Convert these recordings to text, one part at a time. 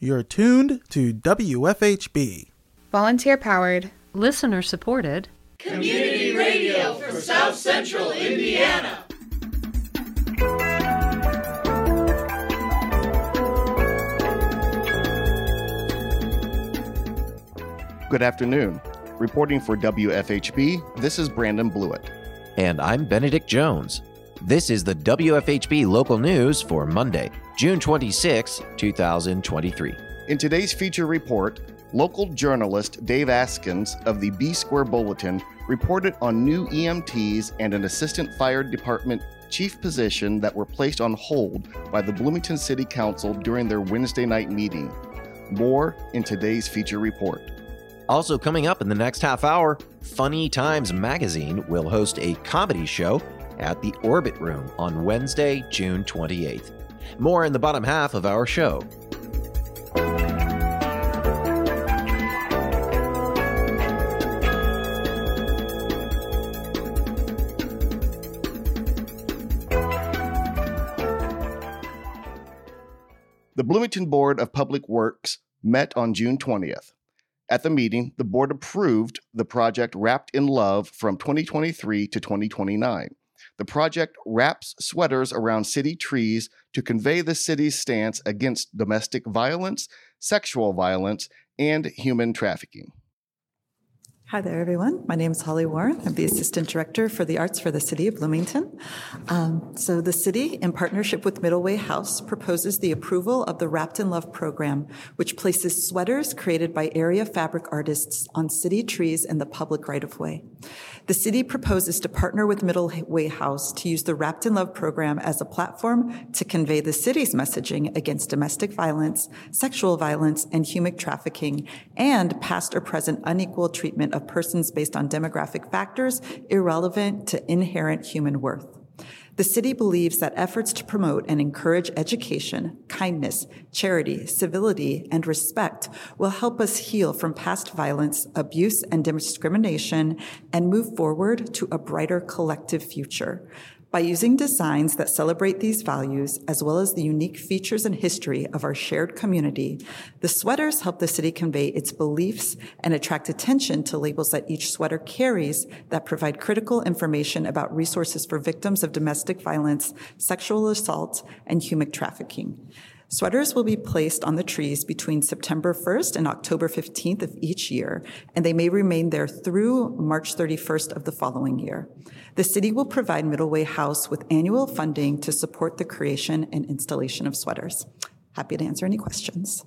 You're tuned to WFHB. Volunteer powered, listener supported, community radio for South Central Indiana. Good afternoon. Reporting for WFHB, this is Brandon Blewett. And I'm Benedict Jones. This is the WFHB local news for Monday, June 26, 2023. In today's feature report, local journalist Dave Askins of the B Square Bulletin reported on new EMTs and an assistant fire department chief position that were placed on hold by the Bloomington City Council during their Wednesday night meeting. More in today's feature report. Also, coming up in the next half hour, Funny Times Magazine will host a comedy show at the Orbit Room on Wednesday, June 28th. More in the bottom half of our show. The Bloomington Board of Public Works met on June 20th. At the meeting, the board approved the project Wrapped in Love from 2023 to 2029. The project wraps sweaters around city trees to convey the city's stance against domestic violence, sexual violence, and human trafficking. Hi there, everyone. My name is Holly Warren. I'm the Assistant Director for the Arts for the City of Bloomington. Um, so, the city, in partnership with Middle Way House, proposes the approval of the Wrapped in Love program, which places sweaters created by area fabric artists on city trees in the public right of way. The city proposes to partner with Middle Way House to use the Wrapped in Love program as a platform to convey the city's messaging against domestic violence, sexual violence, and human trafficking, and past or present unequal treatment of persons based on demographic factors irrelevant to inherent human worth. The city believes that efforts to promote and encourage education, kindness, charity, civility, and respect will help us heal from past violence, abuse, and discrimination and move forward to a brighter collective future. By using designs that celebrate these values, as well as the unique features and history of our shared community, the sweaters help the city convey its beliefs and attract attention to labels that each sweater carries that provide critical information about resources for victims of domestic violence, sexual assault, and human trafficking. Sweaters will be placed on the trees between September 1st and October 15th of each year, and they may remain there through March 31st of the following year. The city will provide Middle Way House with annual funding to support the creation and installation of sweaters. Happy to answer any questions.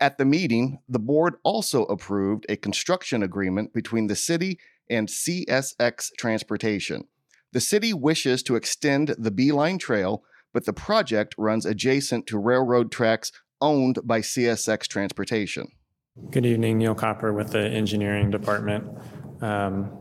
At the meeting, the board also approved a construction agreement between the city and CSX Transportation. The city wishes to extend the B-line Trail but the project runs adjacent to railroad tracks owned by CSX Transportation. Good evening, Neil Kopper with the engineering department. Um,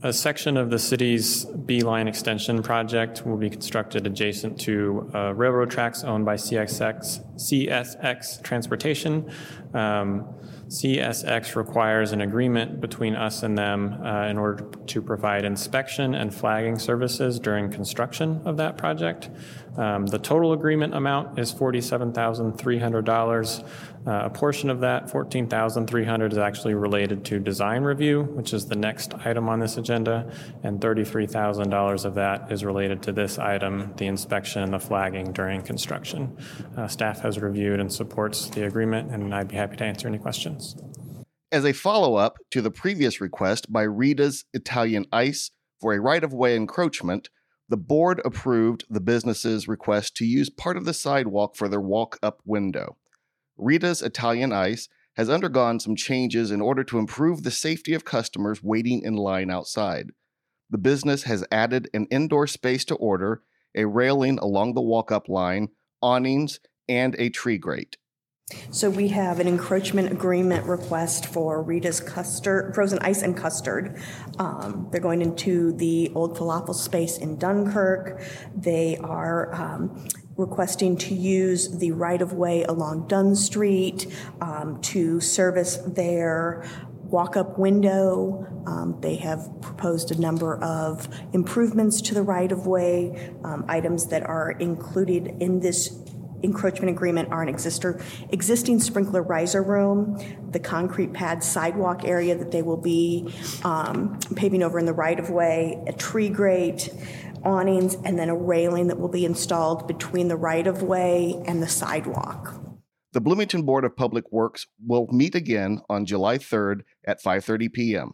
a section of the city's B line extension project will be constructed adjacent to uh, railroad tracks owned by CSX, CSX Transportation. Um, CSX requires an agreement between us and them uh, in order to provide inspection and flagging services during construction of that project. Um, the total agreement amount is $47,300. Uh, a portion of that, $14,300, is actually related to design review, which is the next item on this agenda, and $33,000 of that is related to this item, the inspection and the flagging during construction. Uh, staff has reviewed and supports the agreement, and I'd be happy to answer any questions. As a follow up to the previous request by Rita's Italian Ice for a right of way encroachment, the board approved the business's request to use part of the sidewalk for their walk up window. Rita's Italian Ice has undergone some changes in order to improve the safety of customers waiting in line outside. The business has added an indoor space to order, a railing along the walk up line, awnings, and a tree grate. So we have an encroachment agreement request for Rita's custard, frozen ice and custard. Um, they're going into the old falafel space in Dunnkirk. They are um, requesting to use the right of way along Dunn Street um, to service their walk up window. Um, they have proposed a number of improvements to the right of way, um, items that are included in this encroachment agreement are an exister, existing sprinkler riser room, the concrete pad sidewalk area that they will be um, paving over in the right-of-way, a tree grate, awnings, and then a railing that will be installed between the right-of-way and the sidewalk. The Bloomington Board of Public Works will meet again on July 3rd at 5:30 p.m.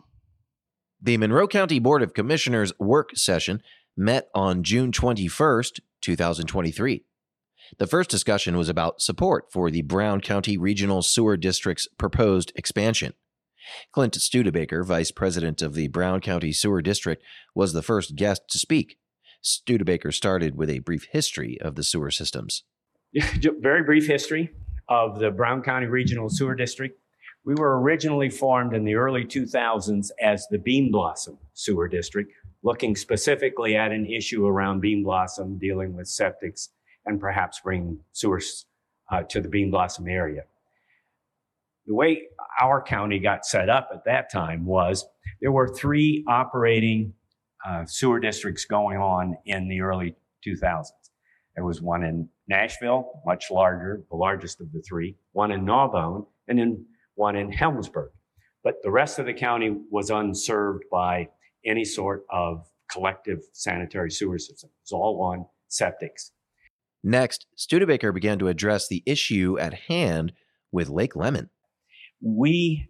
The Monroe County Board of Commissioners work session met on June 21st, 2023. The first discussion was about support for the Brown County Regional Sewer District's proposed expansion. Clint Studebaker, Vice President of the Brown County Sewer District, was the first guest to speak. Studebaker started with a brief history of the sewer systems. Very brief history of the Brown County Regional Sewer District. We were originally formed in the early 2000s as the Bean Blossom Sewer District, looking specifically at an issue around Bean Blossom dealing with septics and perhaps bring sewers uh, to the Bean Blossom area. The way our county got set up at that time was there were three operating uh, sewer districts going on in the early 2000s. There was one in Nashville, much larger, the largest of the three, one in Gnaw Bone, and then one in Helmsburg. But the rest of the county was unserved by any sort of collective sanitary sewer system. It was all on septics. Next, Studebaker began to address the issue at hand with Lake Lemon. We,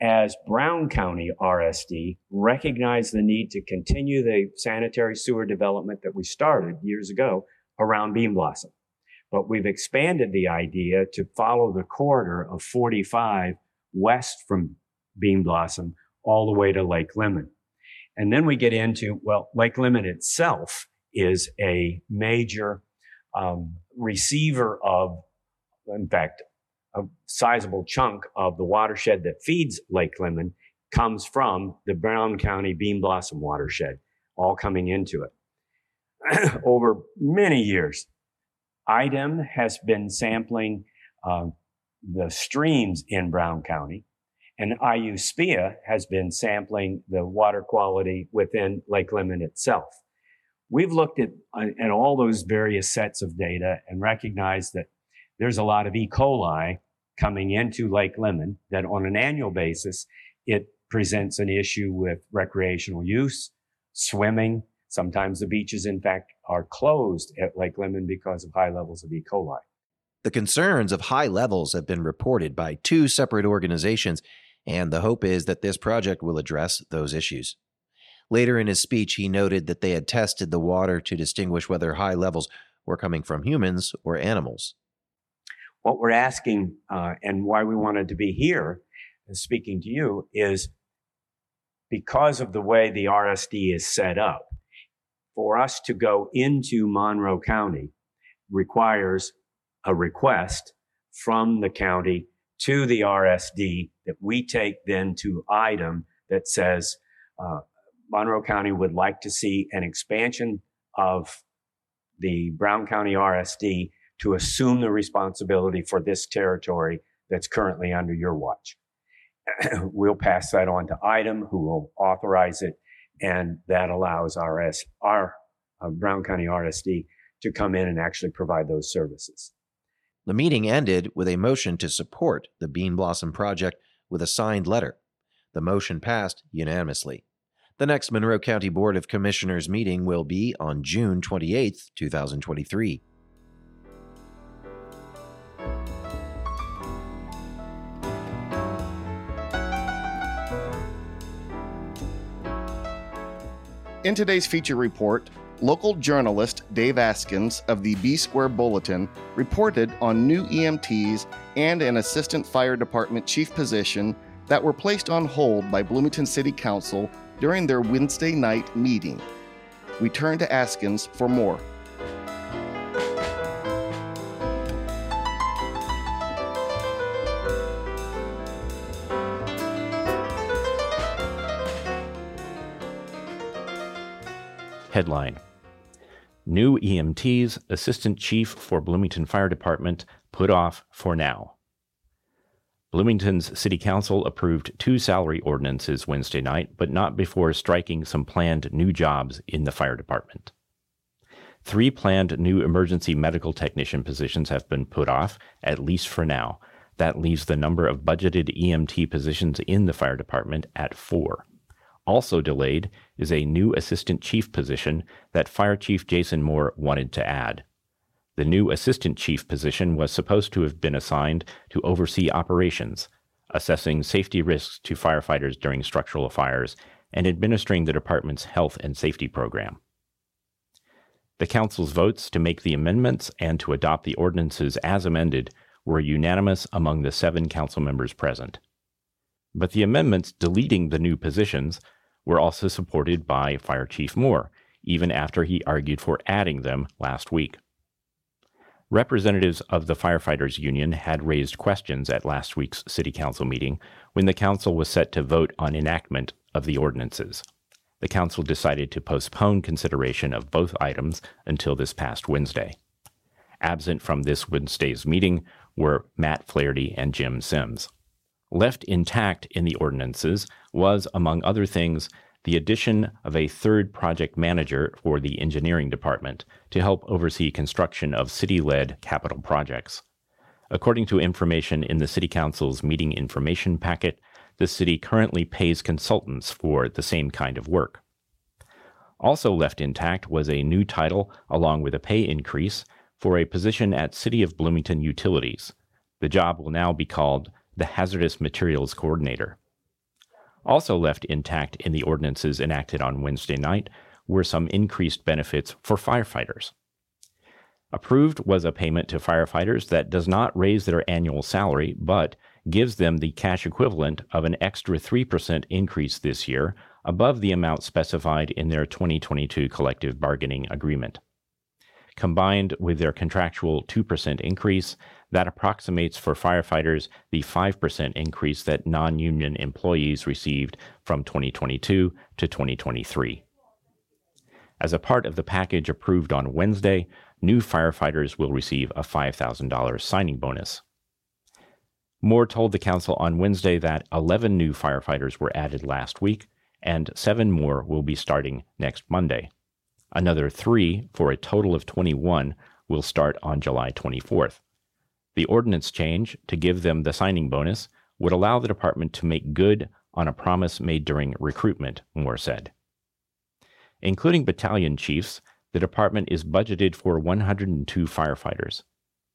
as Brown County RSD, recognize the need to continue the sanitary sewer development that we started years ago around Bean Blossom. But we've expanded the idea to follow the corridor of 45 west from Bean Blossom all the way to Lake Lemon. And then we get into, well, Lake Lemon itself is a major um, receiver of, in fact, a sizable chunk of the watershed that feeds Lake Lemon comes from the Brown County Bean Blossom watershed, all coming into it. Over many years, IDEM has been sampling uh, the streams in Brown County, and IU SPEA has been sampling the water quality within Lake Lemon itself we've looked at, uh, at all those various sets of data and recognized that there's a lot of E. coli coming into Lake Lemon that on an annual basis, it presents an issue with recreational use, swimming. Sometimes the beaches, in fact, are closed at Lake Lemon because of high levels of E. coli. The concerns of high levels have been reported by two separate organizations, and the hope is that this project will address those issues. Later in his speech, he noted that they had tested the water to distinguish whether high levels were coming from humans or animals. What we're asking uh, and why we wanted to be here speaking to you is because of the way the RSD is set up, for us to go into Monroe County requires a request from the county to the RSD that we take then to IDEM that says, uh, Monroe County would like to see an expansion of the Brown County RSD to assume the responsibility for this territory that's currently under your watch. we'll pass that on to IDEM, who will authorize it, and that allows RS, our uh, Brown County RSD to come in and actually provide those services. The meeting ended with a motion to support the Bean Blossom project with a signed letter. The motion passed unanimously. The next Monroe County Board of Commissioners meeting will be on June 28, 2023. In today's feature report, local journalist Dave Askins of the B Square Bulletin reported on new EMTs and an assistant fire department chief position that were placed on hold by Bloomington City Council during their Wednesday night meeting. We turn to Askins for more. Headline New EMTs, Assistant Chief for Bloomington Fire Department, put off for now. Bloomington's City Council approved two salary ordinances Wednesday night, but not before striking some planned new jobs in the fire department. Three planned new emergency medical technician positions have been put off, at least for now. That leaves the number of budgeted EMT positions in the fire department at four. Also delayed is a new assistant chief position that Fire Chief Jason Moore wanted to add. The new assistant chief position was supposed to have been assigned to oversee operations, assessing safety risks to firefighters during structural fires, and administering the department's health and safety program. The Council's votes to make the amendments and to adopt the ordinances as amended were unanimous among the seven council members present. But the amendments deleting the new positions were also supported by Fire Chief Moore, even after he argued for adding them last week. Representatives of the Firefighters Union had raised questions at last week's City Council meeting when the Council was set to vote on enactment of the ordinances the Council decided to postpone consideration of both items until this past Wednesday. Absent from this Wednesday's meeting were Matt Flaherty and Jim Sims. Left intact in the ordinances was, among other things, the addition of a third project manager for the engineering department to help oversee construction of city led capital projects. According to information in the City Council's meeting information packet, the city currently pays consultants for the same kind of work. Also left intact was a new title along with a pay increase for a position at City of Bloomington Utilities. The job will now be called the Hazardous Materials Coordinator. Also left intact in the ordinances enacted on Wednesday night were some increased benefits for firefighters. Approved was a payment to firefighters that does not raise their annual salary, but gives them the cash equivalent of an extra 3% increase this year above the amount specified in their 2022 collective bargaining agreement. Combined with their contractual 2% increase, that approximates for firefighters the 5% increase that non union employees received from 2022 to 2023. As a part of the package approved on Wednesday, new firefighters will receive a $5,000 signing bonus. Moore told the council on Wednesday that 11 new firefighters were added last week, and seven more will be starting next Monday. Another three, for a total of 21, will start on July 24th. The ordinance change to give them the signing bonus would allow the department to make good on a promise made during recruitment, Moore said. Including battalion chiefs, the department is budgeted for 102 firefighters.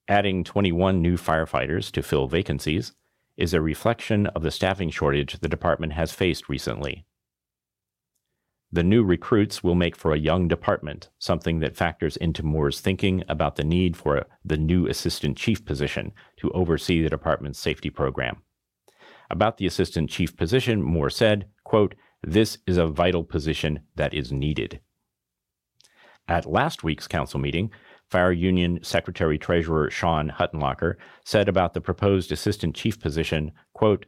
Adding 21 new firefighters to fill vacancies is a reflection of the staffing shortage the department has faced recently. The new recruits will make for a young department, something that factors into Moore's thinking about the need for the new assistant chief position to oversee the department's safety program. About the assistant chief position, Moore said, quote, This is a vital position that is needed. At last week's council meeting, Fire Union Secretary Treasurer Sean Huttenlocker said about the proposed assistant chief position, quote,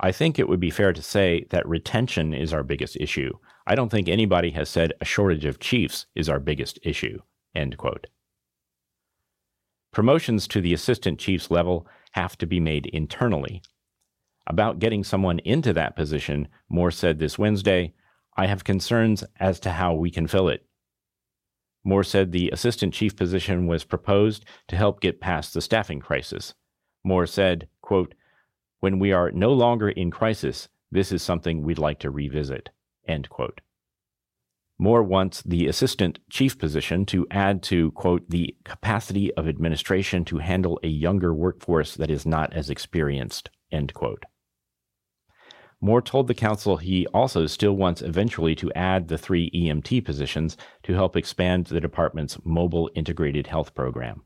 I think it would be fair to say that retention is our biggest issue. I don't think anybody has said a shortage of chiefs is our biggest issue. End quote. Promotions to the assistant chief's level have to be made internally. About getting someone into that position, Moore said this Wednesday, I have concerns as to how we can fill it. Moore said the assistant chief position was proposed to help get past the staffing crisis. Moore said, quote, When we are no longer in crisis, this is something we'd like to revisit. End quote. Moore wants the assistant chief position to add to, quote, the capacity of administration to handle a younger workforce that is not as experienced, end quote. Moore told the council he also still wants eventually to add the three EMT positions to help expand the department's mobile integrated health program.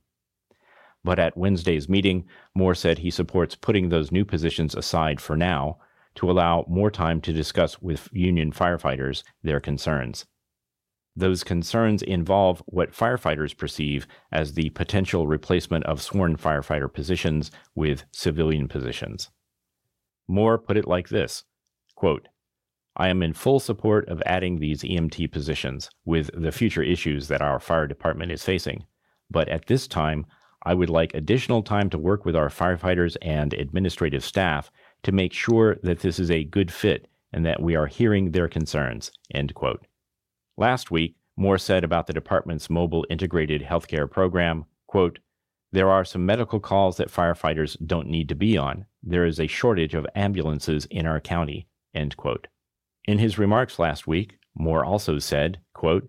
But at Wednesday's meeting, Moore said he supports putting those new positions aside for now to allow more time to discuss with union firefighters their concerns. Those concerns involve what firefighters perceive as the potential replacement of sworn firefighter positions with civilian positions. Moore put it like this quote, I am in full support of adding these EMT positions with the future issues that our fire department is facing. But at this time, I would like additional time to work with our firefighters and administrative staff to make sure that this is a good fit and that we are hearing their concerns. End quote. Last week, Moore said about the department's mobile integrated healthcare program, quote, there are some medical calls that firefighters don't need to be on. There is a shortage of ambulances in our county. End quote. In his remarks last week, Moore also said, quote,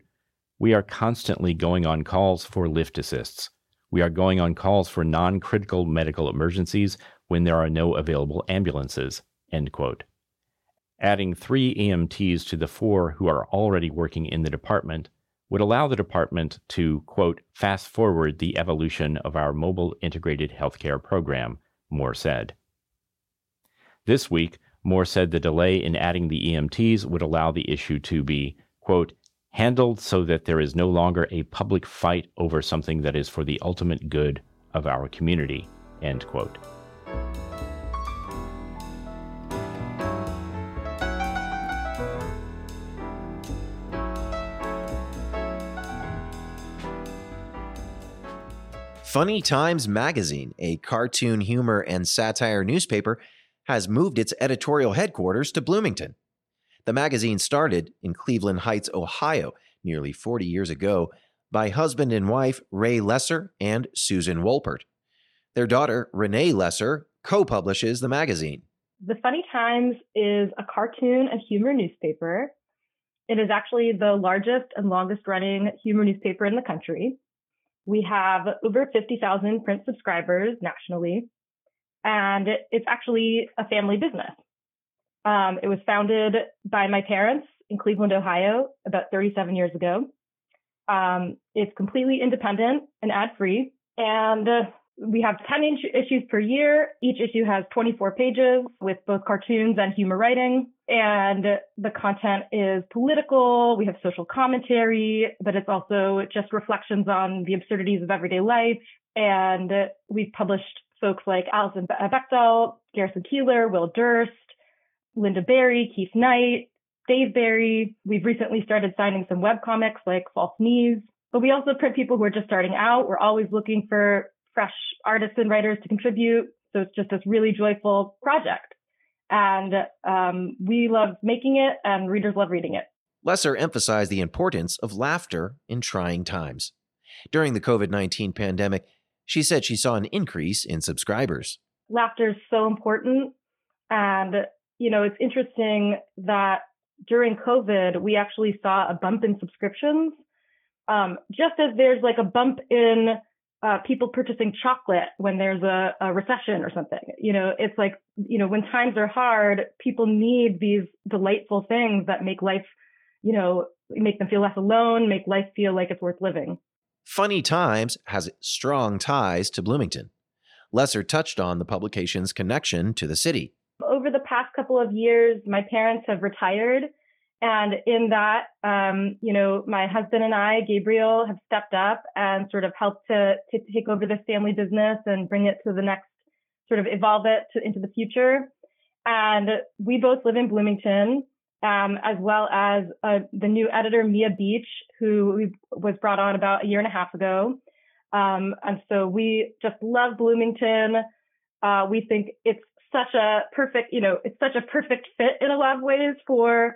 We are constantly going on calls for lift assists. We are going on calls for non critical medical emergencies when there are no available ambulances. End quote. Adding three EMTs to the four who are already working in the department would allow the department to, quote, fast forward the evolution of our mobile integrated healthcare program, Moore said. This week, Moore said the delay in adding the EMTs would allow the issue to be, quote, handled so that there is no longer a public fight over something that is for the ultimate good of our community, end quote. Funny Times Magazine, a cartoon humor and satire newspaper, has moved its editorial headquarters to Bloomington. The magazine started in Cleveland Heights, Ohio, nearly 40 years ago, by husband and wife Ray Lesser and Susan Wolpert. Their daughter, Renee Lesser, co publishes the magazine. The Funny Times is a cartoon and humor newspaper. It is actually the largest and longest running humor newspaper in the country. We have over 50,000 print subscribers nationally, and it's actually a family business. Um, it was founded by my parents in Cleveland, Ohio, about 37 years ago. Um, it's completely independent and ad free, and uh, we have 10 inch issues per year. Each issue has 24 pages with both cartoons and humor writing. And the content is political. We have social commentary, but it's also just reflections on the absurdities of everyday life. And we've published folks like Alison Bechdel, Garrison Keillor, Will Durst, Lynda Barry, Keith Knight, Dave Barry. We've recently started signing some web comics like False Knees. But we also print people who are just starting out. We're always looking for fresh artists and writers to contribute. So it's just this really joyful project. And um, we love making it, and readers love reading it. Lesser emphasized the importance of laughter in trying times. During the COVID 19 pandemic, she said she saw an increase in subscribers. Laughter is so important. And, you know, it's interesting that during COVID, we actually saw a bump in subscriptions. Um, just as there's like a bump in uh, people purchasing chocolate when there's a, a, recession or something. You know, it's like, you know, when times are hard, people need these delightful things that make life, you know, make them feel less alone, make life feel like it's worth living. Funny Times has strong ties to Bloomington. Lesser touched on the publication's connection to the city. Over the past couple of years, my parents have retired and in that, um, you know, my husband and I, Gabriel, have stepped up and sort of helped to, to take over this family business and bring it to the next, sort of evolve it to, into the future. And we both live in Bloomington, um, as well as uh, the new editor, Mia Beach, who was brought on about a year and a half ago. Um, and so we just love Bloomington. Uh, we think it's such a perfect, you know, it's such a perfect fit in a lot of ways for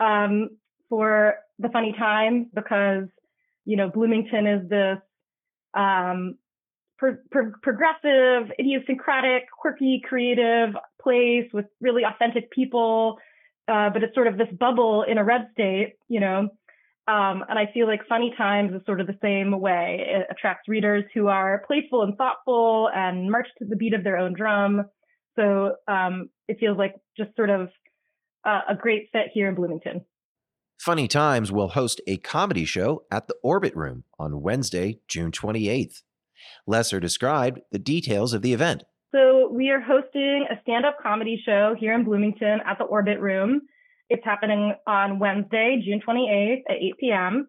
um, for the funny times because you know Bloomington is this um, pro- pro- progressive, idiosyncratic, quirky, creative place with really authentic people, uh, but it's sort of this bubble in a red state, you know. Um, and I feel like Funny Times is sort of the same way. It attracts readers who are playful and thoughtful and march to the beat of their own drum. So um, it feels like just sort of uh, a great fit here in Bloomington. Funny Times will host a comedy show at the Orbit Room on Wednesday, June 28th. Lesser described the details of the event. So, we are hosting a stand up comedy show here in Bloomington at the Orbit Room. It's happening on Wednesday, June 28th at 8 p.m.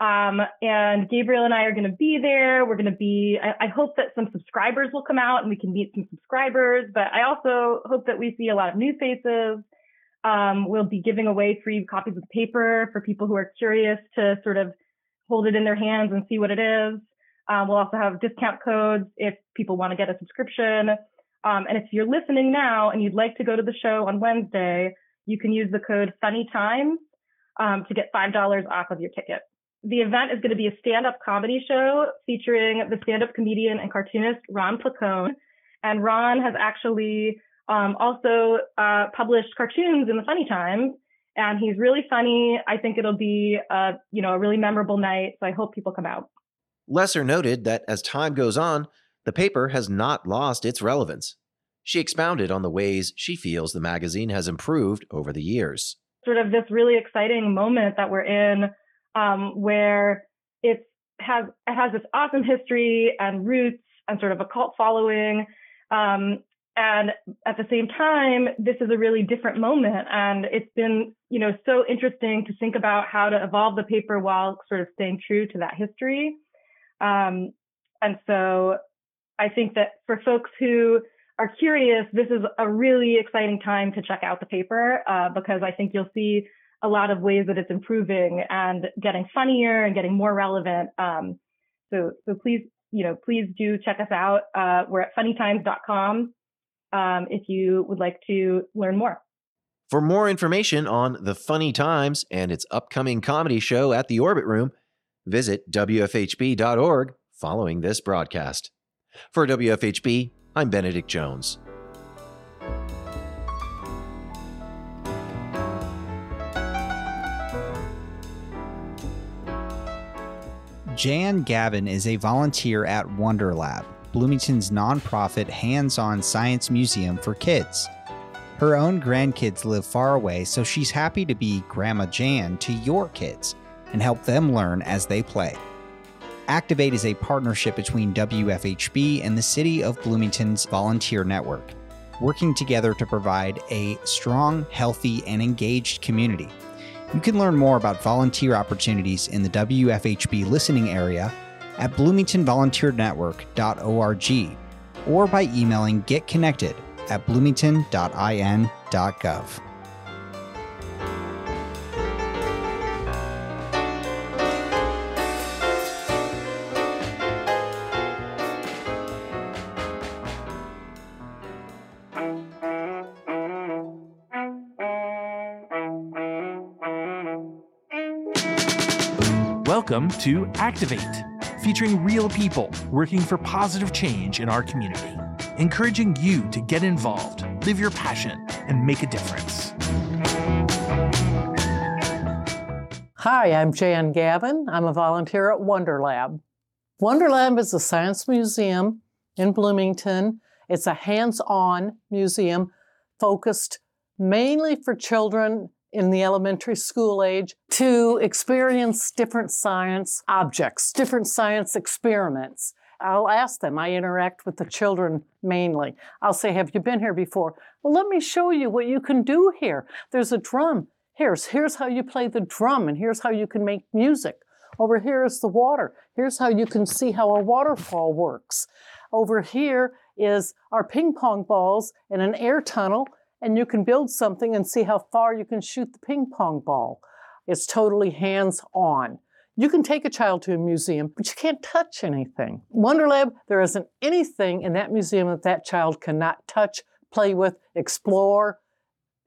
Um, and Gabriel and I are going to be there. We're going to be, I, I, hope that some subscribers will come out and we can meet some subscribers, but I also hope that we see a lot of new faces um, we'll be giving away free copies of the paper for people who are curious to sort of hold it in their hands and see what it is. Um, we'll also have discount codes if people want to get a subscription. Um, and if you're listening now and you'd like to go to the show on Wednesday, you can use the code Funny Times um, to get five dollars off of your ticket. the event is going to be a stand-up comedy show featuring the stand-up comedian and cartoonist Ron Placone. And Ron has actually um, also uh, published cartoons in the Funny Times, and he's really funny. I think it'll be a you know a really memorable night. So I hope people come out. Lesser noted that as time goes on, the paper has not lost its relevance. She expounded on the ways she feels the magazine has improved over the years. Sort of this really exciting moment that we're in, um, where it has it has this awesome history and roots and sort of a cult following. Um, and at the same time, this is a really different moment, and it's been you know so interesting to think about how to evolve the paper while sort of staying true to that history. Um, and so I think that for folks who are curious, this is a really exciting time to check out the paper uh, because I think you'll see a lot of ways that it's improving and getting funnier and getting more relevant. Um, so, so please, you know, please do check us out. Uh, we're at funnytimes.com um, if you would like to learn more. For more information on the Funny Times and its upcoming comedy show at the Orbit Room, visit WFHB.org following this broadcast. For WFHB, I'm Benedict Jones. Jan Gavin is a volunteer at WonderLab, Bloomington's nonprofit hands on science museum for kids. Her own grandkids live far away, so she's happy to be Grandma Jan to your kids and help them learn as they play. Activate is a partnership between WFHB and the City of Bloomington's volunteer network, working together to provide a strong, healthy, and engaged community. You can learn more about volunteer opportunities in the WFHB listening area at bloomingtonvolunteernetwork.org or by emailing getconnected at bloomington.in.gov. Welcome to Activate, featuring real people working for positive change in our community, encouraging you to get involved, live your passion, and make a difference. Hi, I'm Jan Gavin. I'm a volunteer at WonderLab. WonderLab is a science museum in Bloomington. It's a hands on museum focused mainly for children in the elementary school age to experience different science objects, different science experiments. I'll ask them. I interact with the children mainly. I'll say, Have you been here before? Well, let me show you what you can do here. There's a drum. Here's, here's how you play the drum, and here's how you can make music. Over here is the water. Here's how you can see how a waterfall works. Over here is our ping pong balls in an air tunnel, and you can build something and see how far you can shoot the ping pong ball. It's totally hands on. You can take a child to a museum, but you can't touch anything. WonderLab, there isn't anything in that museum that that child cannot touch, play with, explore,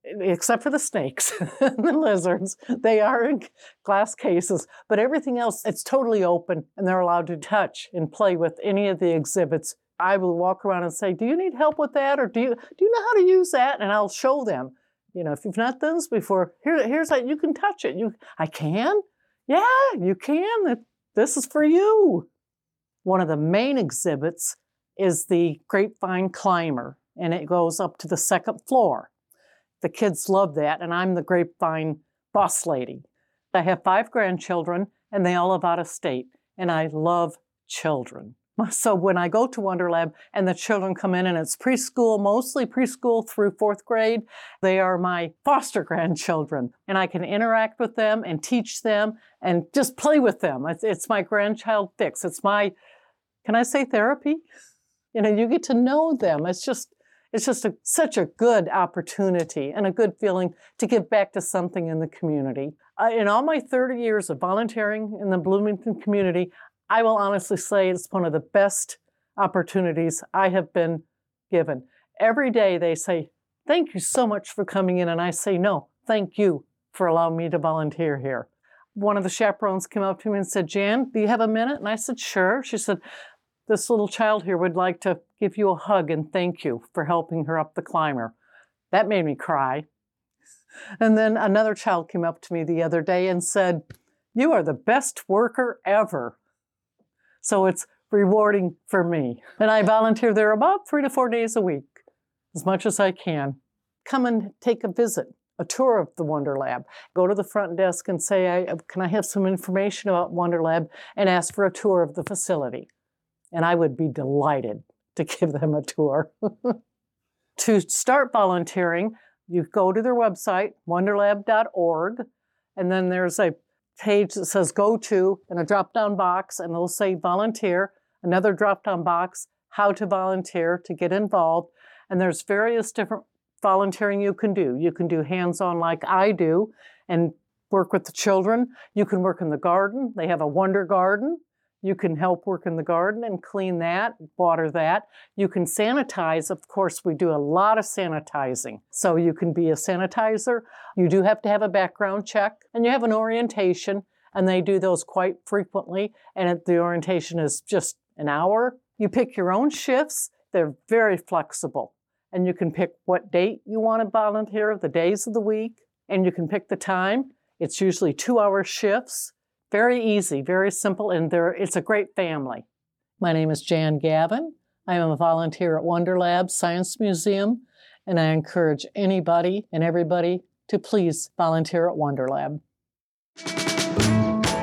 except for the snakes and the lizards. They are in glass cases, but everything else, it's totally open and they're allowed to touch and play with any of the exhibits I will walk around and say, "Do you need help with that, or do you do you know how to use that?" And I'll show them. You know, if you've not done this before, here, here's how you can touch it. You, I can. Yeah, you can. This is for you. One of the main exhibits is the grapevine climber, and it goes up to the second floor. The kids love that, and I'm the grapevine boss lady. I have five grandchildren, and they all live out of state, and I love children. So when I go to WonderLab and the children come in and it's preschool, mostly preschool through fourth grade, they are my foster grandchildren. And I can interact with them and teach them and just play with them. It's, it's my grandchild fix. It's my, can I say therapy? You know, you get to know them. It's just, it's just a, such a good opportunity and a good feeling to give back to something in the community. In all my 30 years of volunteering in the Bloomington community, I will honestly say it's one of the best opportunities I have been given. Every day they say, Thank you so much for coming in. And I say, No, thank you for allowing me to volunteer here. one of the chaperones came up to me and said, Jan, do you have a minute? And I said, sure. She said, this little child here would like to give you a hug and thank you for helping her up the climber. That made me cry. And then another child came up to me the other day and said, You are the best worker ever. So it's rewarding for me. And I volunteer there about three to four days a week, as much as I can. Come and take a visit, a tour of the Wonder Lab. Go to the front desk and say, I, Can I have some information about Wonder Lab? and ask for a tour of the facility. And I would be delighted to give them a tour. to start volunteering, you go to their website, wonderlab.org, and then there's a page that says go to and a drop down box, and it'll say volunteer, another drop down box, how to volunteer to get involved. And there's various different volunteering you can do. You can do hands on like I do and work with the children. You can work in the garden. They have a wonder garden you can help work in the garden and clean that, water that. You can sanitize. Of course, we do a lot of sanitizing. So you can be a sanitizer. You do have to have a background check and you have an orientation, and they do those quite frequently. And the orientation is just an hour. You pick your own shifts, they're very flexible. And you can pick what date you want to volunteer, the days of the week, and you can pick the time. It's usually two hour shifts. Very easy, very simple, and it's a great family. My name is Jan Gavin. I am a volunteer at Wonder Lab Science Museum, and I encourage anybody and everybody to please volunteer at Wonder Lab.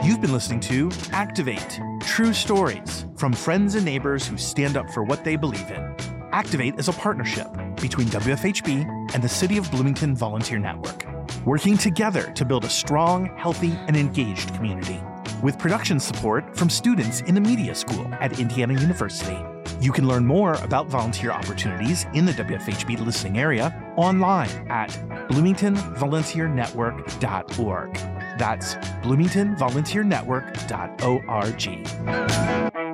You've been listening to Activate True Stories from friends and neighbors who stand up for what they believe in. Activate is a partnership between WFHB and the City of Bloomington Volunteer Network working together to build a strong, healthy, and engaged community. With production support from students in the media school at Indiana University. You can learn more about volunteer opportunities in the WFHB listening area online at bloomingtonvolunteernetwork.org. That's bloomingtonvolunteernetwork.org.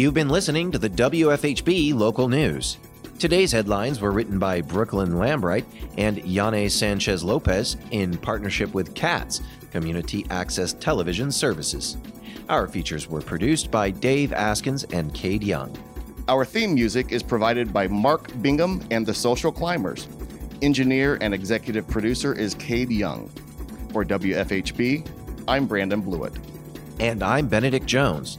You've been listening to the WFHB local news. Today's headlines were written by Brooklyn Lambright and Yane Sanchez Lopez in partnership with CATS, Community Access Television Services. Our features were produced by Dave Askins and Cade Young. Our theme music is provided by Mark Bingham and the Social Climbers. Engineer and executive producer is Cade Young. For WFHB, I'm Brandon Blewett. And I'm Benedict Jones.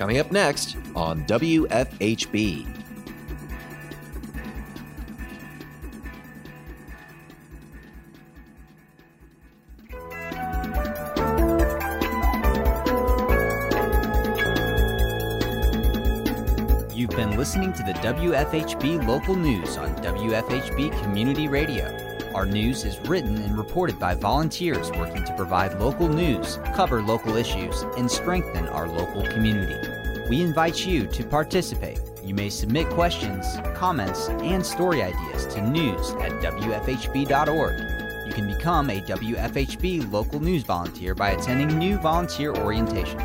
Coming up next on WFHB. You've been listening to the WFHB local news on WFHB Community Radio. Our news is written and reported by volunteers working to provide local news, cover local issues, and strengthen our local community. We invite you to participate. You may submit questions, comments, and story ideas to news at WFHB.org. You can become a WFHB local news volunteer by attending new volunteer orientation.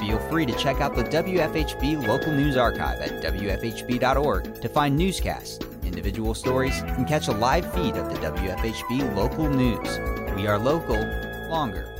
Feel free to check out the WFHB local news archive at WFHB.org to find newscasts, individual stories, and catch a live feed of the WFHB local news. We are local, longer.